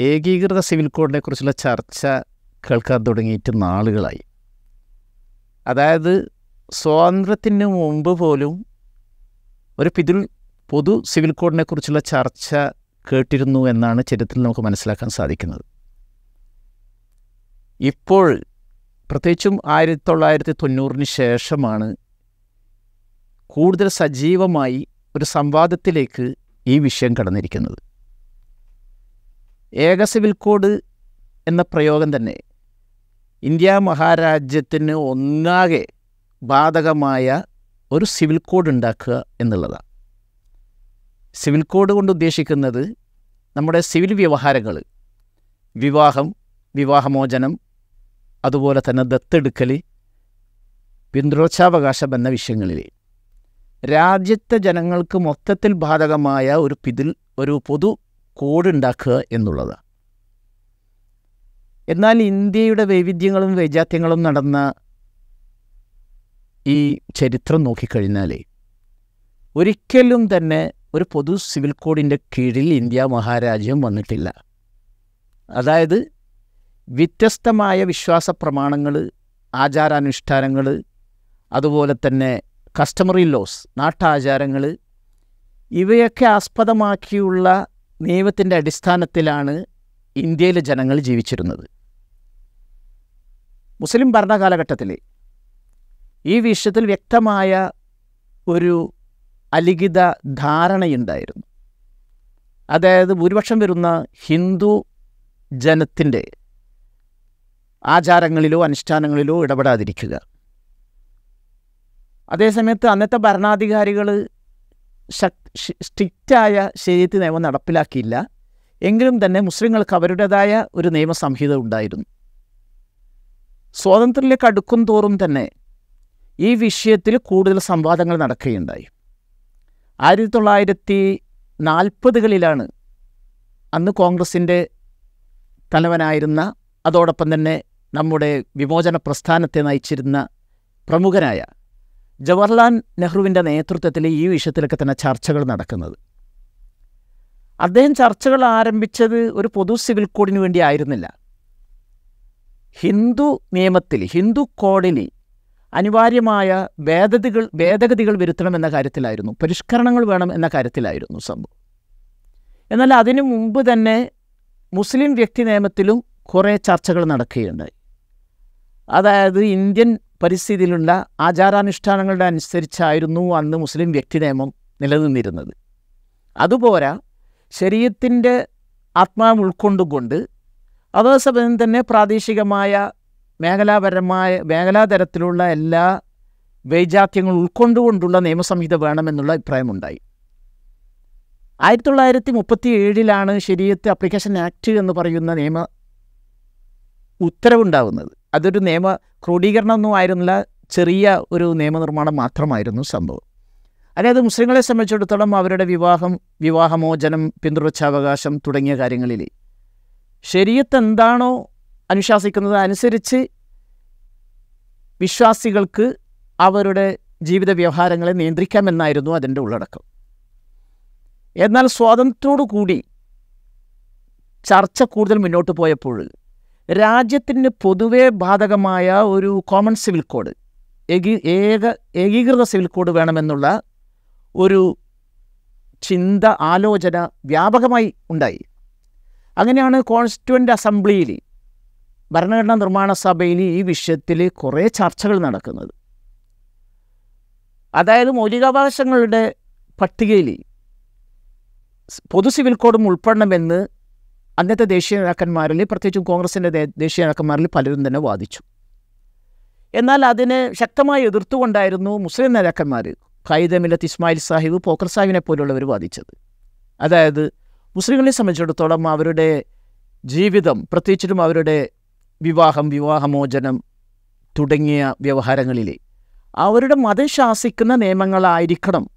ഏകീകൃത സിവിൽ കോഡിനെ കുറിച്ചുള്ള ചർച്ച കേൾക്കാൻ തുടങ്ങിയിട്ട് നാളുകളായി. അതായത് സ്വാതന്ത്ര്യത്തിന് മുമ്പ് പോലും ഒരു പിതിൽ പൊതു സിവിൽ കോഡിനെ കുറിച്ചുള്ള ചർച്ച കേട്ടിരുന്നു എന്നാണ് ചരിത്രത്തിൽ നമുക്ക് മനസ്സിലാക്കാൻ സാധിക്കുന്നത്. ഇപ്പോൾ പ്രത്യേകിച്ചും ആയിരത്തി തൊള്ളായിരത്തി തൊണ്ണൂറിന് ശേഷമാണ് കൂടുതൽ സജീവമായി ഒരു സംവാദത്തിലേക്ക് ഈ വിഷയം കടന്നിരിക്കുന്നത്. ഏക സിവിൽ കോഡ് എന്ന പ്രയോഗം തന്നെ ഇന്ത്യ മഹാരാജ്യത്തിന് ഒന്നാകെ ബാധകമായ ഒരു സിവിൽ കോഡ് ഉണ്ടാക്കുക എന്നുള്ളതാണ് സിവിൽ കോഡ് കൊണ്ട് ഉദ്ദേശിക്കുന്നത് നമ്മുടെ സിവിൽ വ്യവഹാരങ്ങൾ വിവാഹം വിവാഹമോചനം അതുപോലെ തന്നെ ദത്തെടുക്കൽ പിന്തുടർച്ചാവകാശം എന്ന വിഷയങ്ങളിൽ രാജ്യത്തെ ജനങ്ങൾക്ക് മൊത്തത്തിൽ ബാധകമായ ഒരു പിതിൽ ഒരു പൊതു കോഡ് എന്നുള്ളത്. എന്നാൽ ഇന്ത്യയുടെ വൈവിധ്യങ്ങളും വൈജാത്യങ്ങളും നടന്ന ഈ ചരിത്രം നോക്കിക്കഴിഞ്ഞാൽ ഒരിക്കലും തന്നെ ഒരു പൊതു സിവിൽ കോഡിന്റെ കീഴിൽ ഇന്ത്യ മഹാരാജ്യം വന്നിട്ടില്ല. അതായത് വ്യത്യസ്തമായ വിശ്വാസ പ്രമാണങ്ങൾ ആചാരാനുഷ്ഠാനങ്ങൾ അതുപോലെ തന്നെ കസ്റ്റമറി ലോസ് നാട്ടാചാരങ്ങൾ ഇവയൊക്കെ ആസ്പദമാക്കിയുള്ള നിയമത്തിന്റെ അടിസ്ഥാനത്തിലാണ് ഇന്ത്യയിലെ ജനങ്ങൾ ജീവിച്ചിരുന്നത്. മുസ്ലിം ഭരണകാലഘട്ടത്തിൽ ഈ വിഷയത്തിൽ വ്യക്തമായ ഒരു അലിഖിത ധാരണയുണ്ടായിരുന്നു. അതായത് ഭൂരിപക്ഷം വരുന്ന ഹിന്ദു ജനത്തിന്റെ ആചാരങ്ങളിലോ അനുഷ്ഠാനങ്ങളിലോ ഇടപെടാതിരിക്കുക. അതേസമയത്ത് അന്നത്തെ ഭരണാധികാരികൾ സ്ട്രിക്റ്റായ ശരീരത്തി നിയമം നടപ്പിലാക്കിയില്ല. എങ്കിലും തന്നെ മുസ്ലിങ്ങൾക്ക് അവരുടേതായ ഒരു നിയമസംഹിത ഉണ്ടായിരുന്നു. സ്വാതന്ത്ര്യത്തിലേക്ക് അടുക്കും തോറും തന്നെ ഈ വിഷയത്തിൽ കൂടുതൽ സംവാദങ്ങൾ നടക്കുകയുണ്ടായി. ആയിരത്തി തൊള്ളായിരത്തി നാൽപ്പതുകളിലാണ് അന്ന് കോൺഗ്രസിന്റെ തലവനായിരുന്ന അതോടൊപ്പം തന്നെ നമ്മുടെ വിമോചന പ്രസ്ഥാനത്തെ നയിച്ചിരുന്ന പ്രമുഖനായ ജവഹർലാൽ നെഹ്റുവിന്റെ നേതൃത്വത്തിൽ ഈ വിഷയത്തിലൊക്കെ തന്നെ ചർച്ചകൾ നടക്കുന്നത്. അദ്ദേഹം ചർച്ചകൾ ആരംഭിച്ചത് ഒരു പൊതു സിവിൽ കോഡിന് വേണ്ടി ആയിരുന്നില്ല. ഹിന്ദു നിയമത്തിൽ ഹിന്ദു കോഡിൽ അനിവാര്യമായ ഭേദഗതികൾ ഭേദഗതികൾ വരുത്തണം എന്ന കാര്യത്തിലായിരുന്നു. പരിഷ്കരണങ്ങൾ വേണം എന്ന കാര്യത്തിലായിരുന്നു സംഭവം. എന്നാൽ അതിനു മുമ്പ് തന്നെ മുസ്ലിം വ്യക്തി നിയമത്തിലും കുറേ ചർച്ചകൾ നടക്കുകയുണ്ടായി. അതായത് ഇന്ത്യൻ പരിസ്ഥിതിയിലുള്ള ആചാരാനുഷ്ഠാനങ്ങളുടെ അനുസരിച്ചായിരുന്നു അന്ന് മുസ്ലിം വ്യക്തി നിയമം നിലനിന്നിരുന്നത്. അതുപോരാ ശരീരത്തിന്റെ ആത്മാവ് ഉൾക്കൊണ്ടുകൊണ്ട് അതേസമയം തന്നെ പ്രാദേശികമായ മേഖലാപരമായ മേഖലാതരത്തിലുള്ള എല്ലാ വൈജാത്യങ്ങൾ ഉൾക്കൊണ്ടുകൊണ്ടുള്ള നിയമസംഹിത വേണമെന്നുള്ള അഭിപ്രായമുണ്ടായി. ആയിരത്തി തൊള്ളായിരത്തി മുപ്പത്തി ഏഴിലാണ് ശരീരത്ത് അപ്ലിക്കേഷൻ ആക്ട് എന്ന് പറയുന്ന നിയമ ഉത്തരവുണ്ടാകുന്നത് അതൊരു നിയമ ക്രോഡീകരണമൊന്നും ആയിരുന്നില്ല. ചെറിയ ഒരു നിയമനിർമ്മാണം മാത്രമായിരുന്നു സംഭവം. അതായത് മുസ്ലിങ്ങളെ സംബന്ധിച്ചിടത്തോളം അവരുടെ വിവാഹം വിവാഹമോചനം പിന്തുടർച്ചാവകാശം തുടങ്ങിയ കാര്യങ്ങളിൽ ശരീരത്ത് എന്താണോ അനുശാസിക്കുന്നത് അനുസരിച്ച് വിശ്വാസികൾക്ക് അവരുടെ ജീവിത വ്യവഹാരങ്ങളെ നിയന്ത്രിക്കാമെന്നായിരുന്നു അതിന്റെ ഉള്ളടക്കം. എന്നാൽ സ്വാതന്ത്ര്യത്തോടു കൂടി ചർച്ച കൂടുതൽ മുന്നോട്ട് പോയപ്പോൾ രാജ്യത്തിന് പൊതുവേ ബാധകമായ ഒരു കോമൺ സിവിൽ കോഡ് ഏകീ ഏക ഏകീകൃത സിവിൽ കോഡ് വേണമെന്നുള്ള ഒരു ചിന്ത ആലോചന വ്യാപകമായി ഉണ്ടായി. അങ്ങനെയാണ് കോൺസ്റ്റിറ്റ്യുവന്റ് അസംബ്ലിയിൽ ഭരണഘടനാ നിർമ്മാണ സഭയിൽ ഈ വിഷയത്തിൽ കുറേ ചർച്ചകൾ നടക്കുന്നത്. അതായത് മൗലികാവകാശങ്ങളുടെ പട്ടികയിൽ പൊതു സിവിൽ കോഡും ഉൾപ്പെടണമെന്ന് അന്നത്തെ ദേശീയ നേതാക്കന്മാരിൽ പ്രത്യേകിച്ചും കോൺഗ്രസിന്റെ ദേശീയ നേതാക്കന്മാരിൽ പലരും തന്നെ വാദിച്ചു. എന്നാൽ അതിനെ ശക്തമായി എതിർത്തുകൊണ്ടായിരുന്നു മുസ്ലിം നേതാക്കന്മാർ ഖൈദ മില്ലത്ത് ഇസ്മായിൽ സാഹിബ് പോക്കർ സാഹിബിനെ പോലുള്ളവർ വാദിച്ചത്. അതായത് മുസ്ലിങ്ങളെ സംബന്ധിച്ചിടത്തോളം അവരുടെ ജീവിതം പ്രത്യേകിച്ചിട്ടും അവരുടെ വിവാഹം വിവാഹമോചനം തുടങ്ങിയ വ്യവഹാരങ്ങളിൽ അവരുടെ മതം ശാസിക്കുന്ന നിയമങ്ങളായിരിക്കണം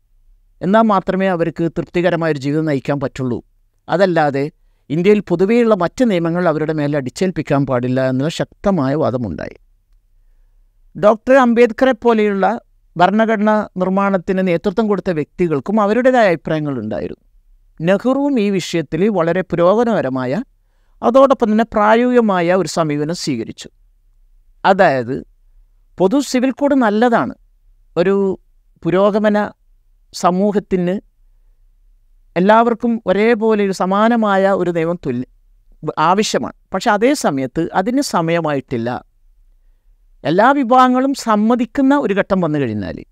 എന്നാൽ മാത്രമേ അവർക്ക് തൃപ്തികരമായൊരു ജീവിതം നയിക്കാൻ പറ്റുള്ളൂ. അതല്ലാതെ ഇന്ത്യയിൽ പൊതുവെയുള്ള മറ്റ് നിയമങ്ങൾ അവരുടെ മേലെ അടിച്ചേൽപ്പിക്കാൻ പാടില്ല എന്ന ശക്തമായ വാദമുണ്ടായി. ഡോക്ടർ അംബേദ്കറെ പോലെയുള്ള ഭരണഘടനാ നിർമ്മാണത്തിന് നേതൃത്വം കൊടുത്ത വ്യക്തികൾക്കും അവരുടേതായ അഭിപ്രായങ്ങളുണ്ടായിരുന്നു നെഹ്റുവും ഈ വിഷയത്തിൽ വളരെ പുരോഗമനപരമായ അതോടൊപ്പം തന്നെ പ്രായോഗികമായ ഒരു സമീപനം സ്വീകരിച്ചു. അതായത് പൊതു സിവിൽ കോഡ് നല്ലതാണ്. ഒരു പുരോഗമന സമൂഹത്തിന് എല്ലാവർക്കും ഒരേപോലെ ഒരു സമാനമായ ഒരു ദൈവം തുല്യ ആവശ്യമാണ്. പക്ഷെ അതേ സമയത്ത് അതിന് സമയമായിട്ടില്ല. എല്ലാ വിഭാഗങ്ങളും സമ്മതിക്കുന്ന ഒരു ഘട്ടം വന്നു കഴിഞ്ഞാൽ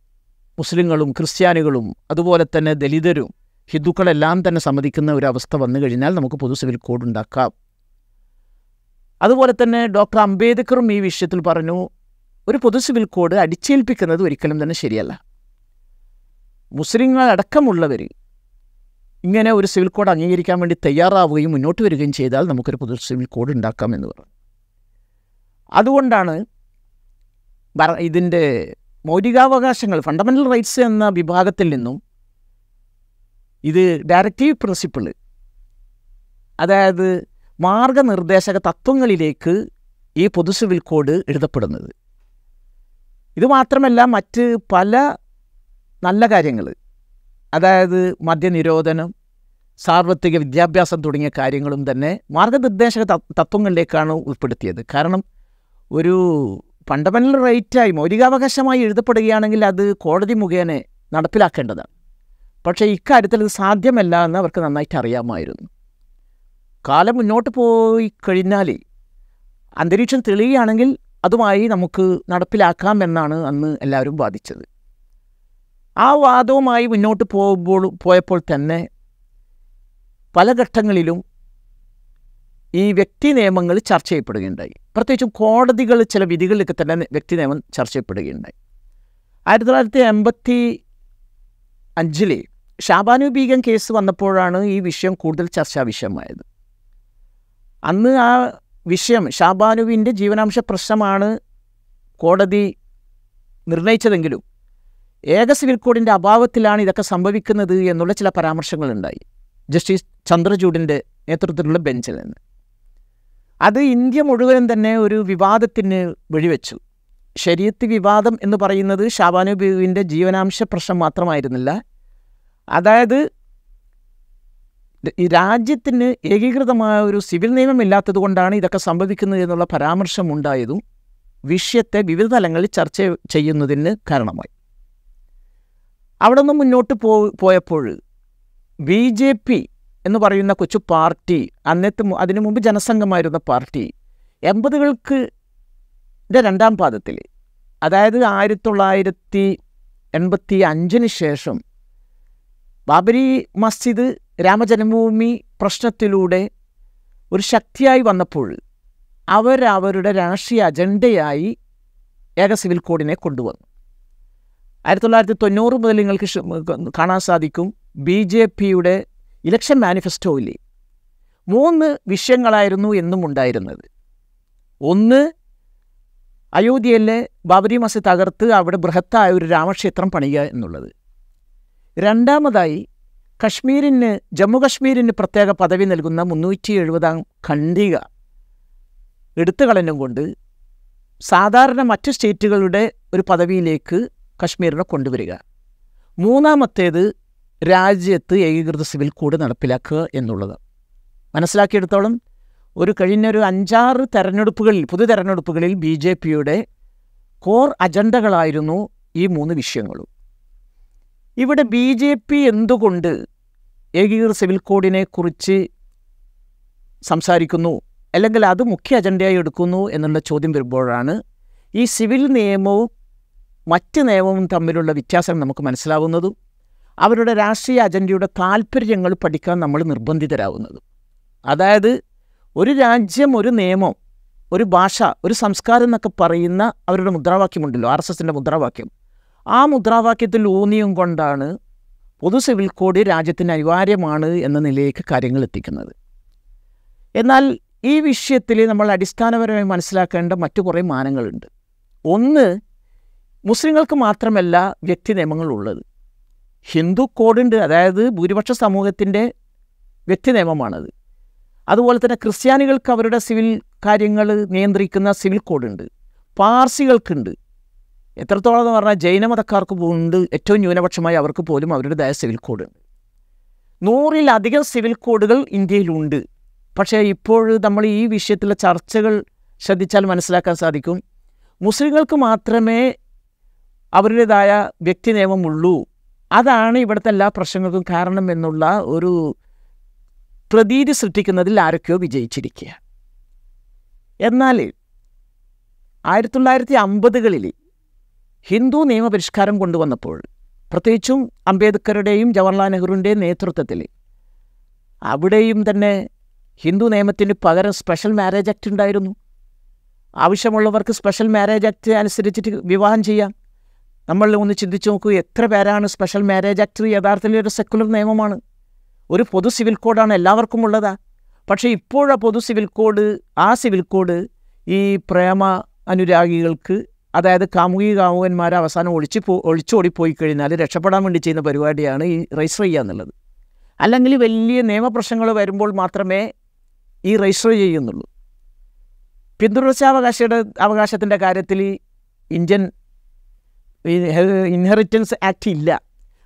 മുസ്ലിങ്ങളും ക്രിസ്ത്യാനികളും അതുപോലെ തന്നെ ദലിതരും ഹിന്ദുക്കളെല്ലാം തന്നെ സമ്മതിക്കുന്ന ഒരു അവസ്ഥ വന്നു കഴിഞ്ഞാൽ നമുക്ക് പൊതു സിവിൽ കോഡ് ഉണ്ടാക്കാം. അതുപോലെ തന്നെ ഡോക്ടർ അംബേദ്കറും ഈ വിഷയത്തിൽ പറഞ്ഞു ഒരു പൊതു സിവിൽ കോഡ് അടിച്ചേൽപ്പിക്കുന്നത് ഒരിക്കലും തന്നെ ശരിയല്ല. മുസ്ലിങ്ങൾ അടക്കമുള്ളവർ ഇങ്ങനെ ഒരു സിവിൽ കോഡ് അംഗീകരിക്കാൻ വേണ്ടി തയ്യാറാവുകയും മുന്നോട്ട് വരികയും ചെയ്താൽ നമുക്കൊരു പുതിയ സിവിൽ കോഡ് ഉണ്ടാക്കാം എന്ന് പറഞ്ഞു. അതുകൊണ്ടാണ് ഇതിന്റെ മൗലികാവകാശങ്ങൾ ഫണ്ടമെന്റൽ റൈറ്റ്സ് എന്ന വിഭാഗത്തിൽ നിന്നും ഇത് ഡയറക്റ്റീവ് പ്രിൻസിപ്പിൾ അതായത് മാർഗനിർദ്ദേശക തത്വങ്ങളിലേക്ക് ഈ പൊതു സിവിൽ കോഡ് എഴുതപ്പെടുന്നത്. ഇത് മാത്രമല്ല മറ്റ് പല നല്ല കാര്യങ്ങൾ. അതായത് മദ്യനിരോധനം സാർവത്രിക വിദ്യാഭ്യാസം തുടങ്ങിയ കാര്യങ്ങളും തന്നെ മാർഗനിർദ്ദേശക തത്വ- തത്വങ്ങളിലേക്കാണ് ഉൾപ്പെടുത്തിയത്. കാരണം ഒരു ഫണ്ടമെന്റൽ റൈറ്റായി മൗലികാവകാശമായി എഴുതപ്പെടുകയാണെങ്കിൽ അത് കോടതി മുഖേന നടപ്പിലാക്കേണ്ടതാണ്. പക്ഷേ ഇക്കാര്യത്തിൽ ഇത് സാധ്യമല്ല എന്ന് അവർക്ക് നന്നായിട്ട് അറിയാമായിരുന്നു. കാലം മുന്നോട്ട് പോയി കഴിഞ്ഞാൽ അന്തരീക്ഷം തെളിയുകയാണെങ്കിൽ അതുമായി നമുക്ക് നടപ്പിലാക്കാം എന്നാണ് അന്ന് എല്ലാവരും വാദിച്ചത്. ആ വാദവുമായി മുന്നോട്ട് പോകുമ്പോൾ പോയപ്പോൾ തന്നെ പല ഘട്ടങ്ങളിലും ഈ വ്യക്തി നിയമങ്ങൾ ചർച്ച ചെയ്യപ്പെടുകയുണ്ടായി. പ്രത്യേകിച്ചും കോടതികൾ ചില വിധികളിലൊക്കെ തന്നെ വ്യക്തി നിയമം ചർച്ച ചെയ്യപ്പെടുകയുണ്ടായി. ആയിരത്തി തൊള്ളായിരത്തി എൺപത്തി അഞ്ചിലെ ഷാബാനു ബീഗം കേസ് വന്നപ്പോഴാണ് ഈ വിഷയം കൂടുതൽ ചർച്ചാ വിഷയമായത്. അന്ന് ആ വിഷയം ഷാബാനുവിന്റെ ജീവനാംശ പ്രശ്നമാണ് കോടതി നിർണയിച്ചതെങ്കിലും ഏക സിവിൽ കോഡിന്റെ അഭാവത്തിലാണ് ഇതൊക്കെ സംഭവിക്കുന്നത് എന്നുള്ള ചില പരാമർശങ്ങളുണ്ടായി. ജസ്റ്റിസ് ചന്ദ്രചൂഡിന്റെ നേതൃത്വത്തിലുള്ള ബെഞ്ചിൽ നിന്ന്. അത് ഇന്ത്യ മുഴുവനും തന്നെ ഒരു വിവാദത്തിന് വഴിവെച്ചു. ശരീരത്ത് വിവാദം എന്ന് പറയുന്നത് ഷാബാനു ഷാബാനുബീവിന്റെ ജീവനാംശ പ്രശ്നം മാത്രമായിരുന്നില്ല. അതായത് രാജ്യത്തിന് ഏകീകൃതമായ ഒരു സിവിൽ നിയമം ഇല്ലാത്തത് കൊണ്ടാണ് ഇതൊക്കെ സംഭവിക്കുന്നത് എന്നുള്ള പരാമർശമുണ്ടായതും വിഷയത്തെ വിവിധ തലങ്ങളിൽ ചർച്ച ചെയ്യുന്നതിന് കാരണമായി. അവിടെ നിന്ന് മുന്നോട്ട് പോ പോയപ്പോൾ ബി ജെ പി എന്ന് പറയുന്ന കൊച്ചു പാർട്ടി അന്നത്തെ അതിന് മുമ്പ് ജനസംഘമായിരുന്ന പാർട്ടി എൺപതുകൾക്ക് രണ്ടാം പാദത്തിൽ അതായത് ആയിരത്തി തൊള്ളായിരത്തി എൺപത്തി അഞ്ചിന് ശേഷം ബാബരി മസ്ജിദ് രാമജന്മഭൂമി പ്രശ്നത്തിലൂടെ ഒരു ശക്തിയായി വന്നപ്പോൾ അവരവരുടെ രാഷ്ട്രീയ അജണ്ടയായി ഏക സിവിൽ കോഡിനെ കൊണ്ടുവന്നു. ആയിരത്തി തൊള്ളായിരത്തി തൊണ്ണൂറ് മുതൽ നിങ്ങൾക്ക് കാണാൻ സാധിക്കും ബി ജെ പിയുടെ ഇലക്ഷൻ മാനിഫെസ്റ്റോയിൽ മൂന്ന് വിഷയങ്ങളായിരുന്നു എന്നും ഉണ്ടായിരുന്നത്. ഒന്ന് അയോധ്യയിലെ ബാബരി മസ്ജിദ് തകർത്ത് അവിടെ ബൃഹത്തായ ഒരു രാമക്ഷേത്രം പണിയുക എന്നുള്ളത്. രണ്ടാമതായി കശ്മീരിന് ജമ്മുകശ്മീരിന് പ്രത്യേക പദവി നൽകുന്ന മുന്നൂറ്റി എഴുപതാം ഖണ്ഡിക എടുത്തുകളഞ്ഞും കൊണ്ട് സാധാരണ മറ്റ് സ്റ്റേറ്റുകളുടെ ഒരു പദവിയിലേക്ക് കശ്മീരിനെ കൊണ്ടുവരിക. മൂന്നാമത്തേത് രാജ്യത്ത് ഏകീകൃത സിവിൽ കോഡ് നടപ്പിലാക്കുക എന്നുള്ളത്. മനസ്സിലാക്കിയെടുത്തോളം ഒരു കഴിഞ്ഞൊരു അഞ്ചാറ് തെരഞ്ഞെടുപ്പുകളിൽ പുതു തെരഞ്ഞെടുപ്പുകളിൽ ബി ജെ പിയുടെ കോർ അജണ്ടകളായിരുന്നു ഈ മൂന്ന് വിഷയങ്ങളും. ഇവിടെ ബി ജെ പി എന്തുകൊണ്ട് ഏകീകൃത സിവിൽ കോഡിനെ കുറിച്ച് സംസാരിക്കുന്നു അല്ലെങ്കിൽ അത് മുഖ്യ അജണ്ടയായി എടുക്കുന്നു എന്നുള്ള ചോദ്യം വരുമ്പോഴാണ് ഈ സിവിൽ നിയമവും മറ്റ് നിയമവും തമ്മിലുള്ള വ്യത്യാസം നമുക്ക് മനസ്സിലാവുന്നതും അവരുടെ രാഷ്ട്രീയ അജണ്ടയുടെ താല്പര്യങ്ങൾ പഠിക്കാൻ നമ്മൾ നിർബന്ധിതരാകുന്നതും അതായത് ഒരു രാജ്യം ഒരു നിയമം ഒരു ഭാഷ ഒരു സംസ്കാരം എന്നൊക്കെ പറയുന്ന അവരുടെ മുദ്രാവാക്യമുണ്ടല്ലോ ആർ എസ് എസിന്റെ മുദ്രാവാക്യം. ആ മുദ്രാവാക്യത്തിൽ ഊന്നിയും കൊണ്ടാണ് പൊതു സിവിൽ കോഡ് രാജ്യത്തിന് അനിവാര്യമാണ് എന്ന നിലയിലേക്ക് കാര്യങ്ങൾ എത്തിക്കുന്നത്. എന്നാൽ ഈ വിഷയത്തിൽ നമ്മൾ അടിസ്ഥാനപരമായി മനസ്സിലാക്കേണ്ട മറ്റു കുറേ മാനങ്ങളുണ്ട്. ഒന്ന് മുസ്ലിങ്ങൾക്ക് മാത്രമല്ല വ്യക്തി നിയമങ്ങൾ നിയമങ്ങളുള്ളത്. ഹിന്ദു കോഡുണ്ട് അതായത് ഭൂരിപക്ഷ സമൂഹത്തിന്റെ വ്യക്തി നിയമമാണത്. അതുപോലെ തന്നെ ക്രിസ്ത്യാനികൾക്ക് അവരുടെ സിവിൽ കാര്യങ്ങൾ നിയന്ത്രിക്കുന്ന സിവിൽ കോഡുണ്ട്. പാർസികൾക്കുണ്ട്. എത്രത്തോളം എന്ന് പറഞ്ഞാൽ ജൈനമതക്കാർക്ക് ഉണ്ട്. ഏറ്റവും ന്യൂനപക്ഷമായി അവർക്ക് പോലും അവരുടേതായ സിവിൽ കോഡുണ്ട്. നൂറിലധികം സിവിൽ കോഡുകൾ ഇന്ത്യയിലുണ്ട്. പക്ഷേ ഇപ്പോൾ നമ്മൾ ഈ വിഷയത്തിലെ ചർച്ചകൾ ശ്രദ്ധിച്ചാൽ മനസ്സിലാക്കാൻ സാധിക്കും. മുസ്ലിങ്ങൾക്ക് മാത്രമേ അവരുടേതായ വ്യക്തി നിയമമുള്ളൂ അതാണ് ഇവിടുത്തെ എല്ലാ പ്രശ്നങ്ങൾക്കും കാരണം എന്നുള്ള ഒരു പ്രതീതി സൃഷ്ടിക്കുന്നതിൽ ആരൊക്കെയോ വിജയിച്ചിരിക്കുക. എന്നാൽ ആയിരത്തി തൊള്ളായിരത്തി അമ്പതുകളിൽ ഹിന്ദു നിയമപരിഷ്കാരം കൊണ്ടുവന്നപ്പോൾ പ്രത്യേകിച്ചും അംബേദ്കറുടെയും ജവഹർലാൽ നെഹ്റുവിന്റെയും നേതൃത്വത്തിൽ അവിടെയും തന്നെ ഹിന്ദു നിയമത്തിന് പകരം സ്പെഷ്യൽ മാരേജ് ആക്ട് ഉണ്ടായിരുന്നു. ആവശ്യമുള്ളവർക്ക് സ്പെഷ്യൽ മാരേജ് ആക്ട് അനുസരിച്ചിട്ട് വിവാഹം ചെയ്യാം. നമ്മൾ ഒന്ന് ചിന്തിച്ച് നോക്കൂ എത്ര പേരാണ് സ്പെഷ്യൽ മാരേജ് ആക്ട് യഥാർത്ഥത്തിൽ ഒരു സെക്കുലർ നിയമമാണ്? ഒരു പൊതു സിവിൽ കോഡാണ് എല്ലാവർക്കും ഉള്ളതാ. പക്ഷേ ഇപ്പോഴാ പൊതു സിവിൽ കോഡ് ആ സിവിൽ കോഡ് ഈ പ്രേമ അനുരാഗികൾക്ക് അതായത് കാമുകി കാമുകന്മാരെ അവസാനം ഒളിച്ച് പോ ഒളിച്ചോടിപ്പോയി കഴിഞ്ഞാൽ രക്ഷപ്പെടാൻ വേണ്ടി ചെയ്യുന്ന പരിപാടിയാണ് ഈ രജിസ്റ്റർ ചെയ്യുക എന്നുള്ളത്. അല്ലെങ്കിൽ വലിയ നിയമപ്രശ്നങ്ങൾ വരുമ്പോൾ മാത്രമേ ഈ രജിസ്റ്റർ ചെയ്യുന്നുള്ളൂ. പിന്തുടർച്ചാവകാശയുടെ അവകാശത്തിന്റെ കാര്യത്തിൽ ഇന്ത്യൻ ഇൻഹെറിറ്റൻസ് ആക്ട് ഇല്ല.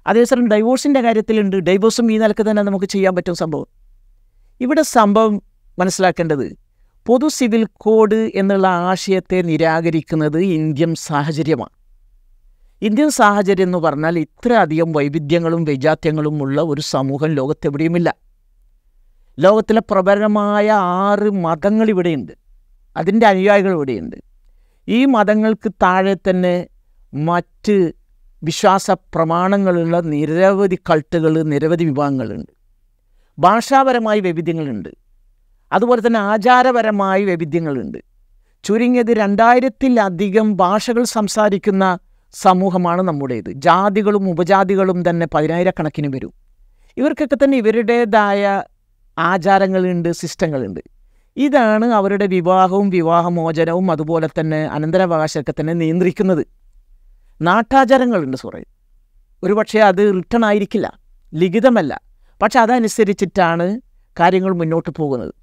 അതേസമയം ഡൈവോഴ്സിന്റെ കാര്യത്തിലുണ്ട്. ഡൈവോഴ്സും ഈ നിലയ്ക്ക് തന്നെ നമുക്ക് ചെയ്യാൻ പറ്റും സംഭവം. ഇവിടെ സംഭവം മനസ്സിലാക്കേണ്ടത് പൊതു സിവിൽ കോഡ് എന്നുള്ള ആശയത്തെ നിരാകരിക്കുന്നത് ഇന്ത്യൻ സാഹചര്യമാണ്. ഇന്ത്യൻ സാഹചര്യം എന്ന് പറഞ്ഞാൽ ഇത്രയധികം വൈവിധ്യങ്ങളും വൈജാത്യങ്ങളും ഉള്ള ഒരു സമൂഹം ലോകത്തെവിടെയുമില്ല. ലോകത്തിലെ പ്രബലമായ ആറ് മതങ്ങൾ ഇവിടെയുണ്ട്. അതിന്റെ അനുയായികൾ ഇവിടെയുണ്ട്. ഈ മതങ്ങൾക്ക് താഴെ തന്നെ മറ്റ് വിശ്വാസ പ്രമാണങ്ങളുള്ള നിരവധി കൾട്ടുകൾ നിരവധി വിഭാഗങ്ങളുണ്ട്. ഭാഷാപരമായ വൈവിധ്യങ്ങളുണ്ട്. അതുപോലെ തന്നെ ആചാരപരമായ വൈവിധ്യങ്ങളുണ്ട്. ചുരുങ്ങിയത് രണ്ടായിരത്തിലധികം ഭാഷകൾ സംസാരിക്കുന്ന സമൂഹമാണ് നമ്മുടേത്. ജാതികളും ഉപജാതികളും തന്നെ പതിനായിരക്കണക്കിന് വരും. ഇവർക്കൊക്കെ തന്നെ ഇവരുടേതായ ആചാരങ്ങളുണ്ട് സിസ്റ്റങ്ങളുണ്ട്. ഇതാണ് അവരുടെ വിവാഹവും വിവാഹമോചനവും അതുപോലെ തന്നെ അനന്തരാവകാശമൊക്കെ തന്നെ നിയന്ത്രിക്കുന്നത്. നാട്ടാചാരങ്ങളുണ്ട് സോറി ഒരുപക്ഷെ അത് റിട്ടേൺ ആയിരിക്കില്ല ലിഖിതമല്ല. പക്ഷെ അതനുസരിച്ചിട്ടാണ് കാര്യങ്ങൾ മുന്നോട്ട് പോകുന്നത്.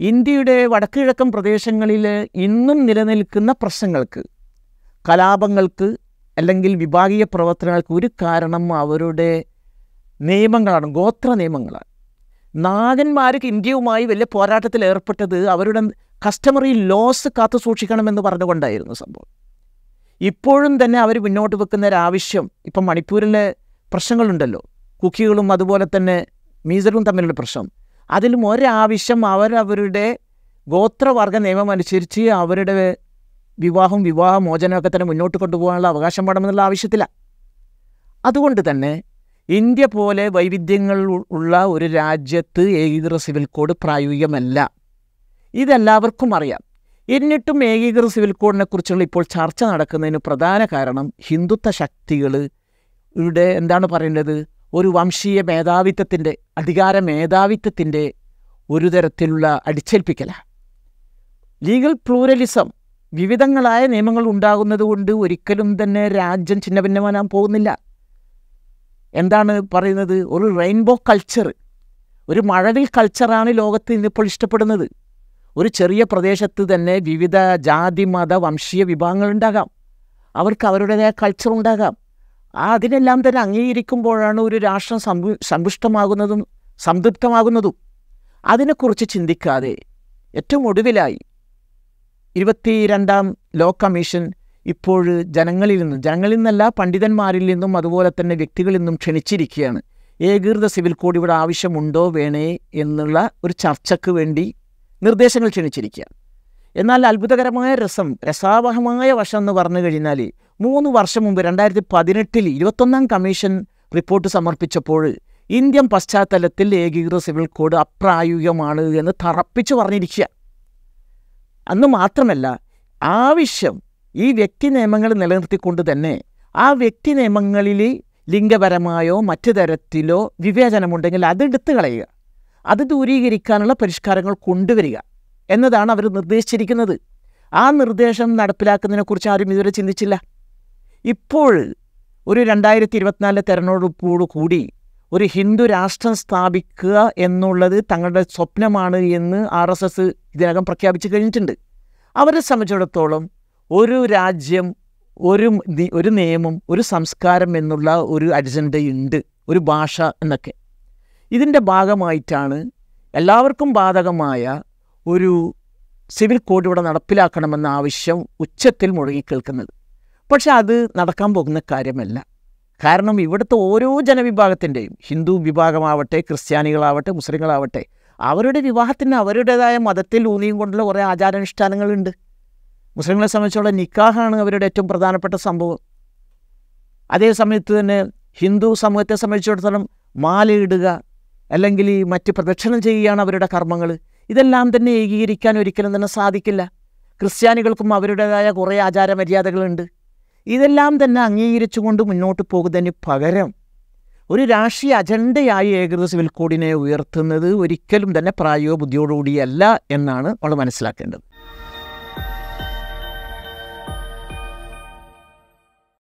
ഇന്ത്യയുടെ വടക്കുകിഴക്കൻ പ്രദേശങ്ങളിൽ ഇന്നും നിലനിൽക്കുന്ന പ്രശ്നങ്ങൾക്ക് കലാപങ്ങൾക്ക് അല്ലെങ്കിൽ വിഭാഗീയ പ്രവർത്തനങ്ങൾക്ക് ഒരു കാരണം അവരുടെ നിയമങ്ങളാണ് ഗോത്ര നിയമങ്ങളാണ്. നാഗന്മാർക്ക് ഇന്ത്യയുമായി വലിയ പോരാട്ടത്തിൽ ഏർപ്പെട്ടത് അവരുടെ കസ്റ്റമറി ലോസ് കാത്തു സൂക്ഷിക്കണമെന്ന് പറഞ്ഞുകൊണ്ടായിരുന്നു സംഭവം. ഇപ്പോഴും തന്നെ അവർ മുന്നോട്ട് വെക്കുന്ന ഒരു ആവശ്യം ഇപ്പം മണിപ്പൂരിലെ പ്രശ്നങ്ങളുണ്ടല്ലോ. കുക്കികളും അതുപോലെ തന്നെ മീസറും തമ്മിലുള്ള പ്രശ്നം. അതിലും ഒരാവശ്യം അവരവരുടെ ഗോത്രവർഗ നിയമം അനുസരിച്ച് അവരുടെ വിവാഹം വിവാഹ മോചനമൊക്കെ തന്നെ മുന്നോട്ട് കൊണ്ടുപോകാനുള്ള അവകാശം വേണമെന്നുള്ള ആവശ്യത്തില്ല അതുകൊണ്ട് തന്നെ ഇന്ത്യ പോലെ വൈവിധ്യങ്ങൾ ഉള്ള ഒരു രാജ്യത്ത് ഏകീകൃത സിവിൽ കോഡ് പ്രായോഗികമല്ല. ഇതെല്ലാവർക്കും അറിയാം. എന്നിട്ടും ഏകീകൃത സിവിൽ കോഡിനെ കുറിച്ചുള്ള ഇപ്പോൾ ചർച്ച നടക്കുന്നതിന് പ്രധാന കാരണം ഹിന്ദുത്വ ശക്തികൾ ഇവിടെ എന്താണ് പറയേണ്ടത്? ഒരു വംശീയ മേധാവിത്വത്തിന്റെ അധികാര മേധാവിത്വത്തിന്റെ ഒരു തരത്തിലുള്ള അടിച്ചേൽപ്പിക്കലാണ് ലീഗൽ പ്ലൂരലിസം വിവിധങ്ങളായ നിയമങ്ങൾ ഉണ്ടാകുന്നത് കൊണ്ട് ഒരിക്കലും തന്നെ രാജ്യം ഛിന്നഭിന്നമാനാൻ പോകുന്നില്ല. എന്താണ് പറയുന്നത്? ഒരു റെയിൻബോ കൾച്ചർ ഒരു മഴവിൽ കൾച്ചറാണ് ലോകത്ത് ഇന്നിപ്പോൾ ഇഷ്ടപ്പെടുന്നത്. ഒരു ചെറിയ പ്രദേശത്ത് തന്നെ വിവിധ ജാതി മത വംശീയ വിഭാഗങ്ങളുണ്ടാകാം. അവർക്ക് അവരുടേതായ കൾച്ചർ ഉണ്ടാകാം. അതിനെല്ലാം തന്നെ അംഗീകരിക്കുമ്പോഴാണ് ഒരു രാഷ്ട്രം സമ്പു സമ്പുഷ്ടമാകുന്നതും സംതൃപ്തമാകുന്നതും. അതിനെക്കുറിച്ച് ചിന്തിക്കാതെ ഏറ്റവും ഒടുവിലായി ഇരുപത്തി രണ്ടാം ലോ കമ്മീഷൻ ഇപ്പോൾ ജനങ്ങളിൽ നിന്നും ജനങ്ങളിൽ നിന്നല്ല പണ്ഡിതന്മാരിൽ നിന്നും അതുപോലെ തന്നെ വ്യക്തികളിൽ നിന്നും ക്ഷണിച്ചിരിക്കുകയാണ്. ഏകീകൃത സിവിൽ കോഡ് ഇവിടെ ആവശ്യമുണ്ടോ വേണേ എന്നുള്ള ഒരു ചർച്ചയ്ക്ക് വേണ്ടി നിർദ്ദേശങ്ങൾ ക്ഷണിച്ചിരിക്കുക. എന്നാൽ അത്ഭുതകരമായ രസം രസാവഹമായ വശം എന്ന് പറഞ്ഞു കഴിഞ്ഞാൽ മൂന്ന് വർഷം മുമ്പ് രണ്ടായിരത്തി പതിനെട്ടിൽ ഇരുപത്തൊന്നാം കമ്മീഷൻ റിപ്പോർട്ട് സമർപ്പിച്ചപ്പോൾ ഇന്ത്യൻ പശ്ചാത്തലത്തിൽ ഏകീകൃത സിവിൽ കോഡ് അപ്രായോഗികമാണ് എന്ന് തറപ്പിച്ചു പറഞ്ഞിരിക്കുക. അന്ന് മാത്രമല്ല ആവശ്യം ഈ വ്യക്തി നിയമങ്ങൾ നിലനിർത്തിക്കൊണ്ട് തന്നെ ആ വ്യക്തി നിയമങ്ങളിൽ ലിംഗപരമായോ മറ്റു തരത്തിലോ വിവേചനമുണ്ടെങ്കിൽ അതെടുത്ത് കളയുക. അത് ദൂരീകരിക്കാനുള്ള പരിഷ്കാരങ്ങൾ കൊണ്ടുവരിക എന്നതാണ് അവർ നിർദ്ദേശിച്ചിരിക്കുന്നത്. ആ നിർദ്ദേശം നടപ്പിലാക്കുന്നതിനെക്കുറിച്ച് ആരും ഇതുവരെ ചിന്തിച്ചില്ല. ഇപ്പോൾ ഒരു രണ്ടായിരത്തി ഇരുപത്തിനാലിലെ തെരഞ്ഞെടുപ്പോടു കൂടി ഒരു ഹിന്ദു രാഷ്ട്രം സ്ഥാപിക്കുക എന്നുള്ളത് തങ്ങളുടെ സ്വപ്നമാണ് എന്ന് ആർ എസ് എസ് ഇതിനകം പ്രഖ്യാപിച്ചു കഴിഞ്ഞിട്ടുണ്ട്. അവരെ സംബന്ധിച്ചിടത്തോളം ഒരു രാജ്യം ഒരു ഒരു നിയമം ഒരു സംസ്കാരം എന്നുള്ള ഒരു അജണ്ടയുണ്ട് ഒരു ഭാഷ എന്നൊക്കെ. ഇതിന്റെ ഭാഗമായിട്ടാണ് എല്ലാവർക്കും ബാധകമായ ഒരു സിവിൽ കോഡ് ഇവിടെ നടപ്പിലാക്കണമെന്ന ആവശ്യം ഉച്ചത്തിൽ മുഴങ്ങിക്കേൾക്കുന്നത്. പക്ഷെ അത് നടക്കാൻ പോകുന്ന കാര്യമല്ല. കാരണം ഇവിടുത്തെ ഓരോ ജനവിഭാഗത്തിന്റെയും ഹിന്ദു വിഭാഗമാവട്ടെ ക്രിസ്ത്യാനികളാവട്ടെ മുസ്ലിങ്ങളാവട്ടെ അവരുടെ വിവാഹത്തിന് അവരുടേതായ മതത്തിൽ ഊന്നിയും കൊണ്ടുള്ള കുറേ ആചാരാനുഷ്ഠാനങ്ങളുണ്ട്. മുസ്ലിങ്ങളെ സംബന്ധിച്ചുള്ള നിക്കാഹാണ് അവരുടെ ഏറ്റവും പ്രധാനപ്പെട്ട സംഭവം. അതേ സമയത്ത് തന്നെ ഹിന്ദു സമൂഹത്തെ സംബന്ധിച്ചിടത്തോളം മാലയിടുക അല്ലെങ്കിൽ മറ്റ് പ്രദക്ഷിണം ചെയ്യുകയാണ് അവരുടെ കർമ്മങ്ങൾ. ഇതെല്ലാം തന്നെ ഏകീകരിക്കാൻ ഒരിക്കലും തന്നെ സാധിക്കില്ല. ക്രിസ്ത്യാനികൾക്കും അവരുടേതായ കുറേ ആചാരമര്യാദകളുണ്ട്. ഇതെല്ലാം തന്നെ അംഗീകരിച്ചുകൊണ്ട് മുന്നോട്ട് പോകുന്നതിന് പകരം ഒരു രാഷ്ട്രീയ അജണ്ടയായി ഏകൃത സിവിൽ കോഡിനെ ഉയർത്തുന്നത് ഒരിക്കലും തന്നെ പ്രായോഗിക ബുദ്ധിയോടുകൂടിയല്ല എന്നാണ് നമ്മൾ മനസ്സിലാക്കേണ്ടത്.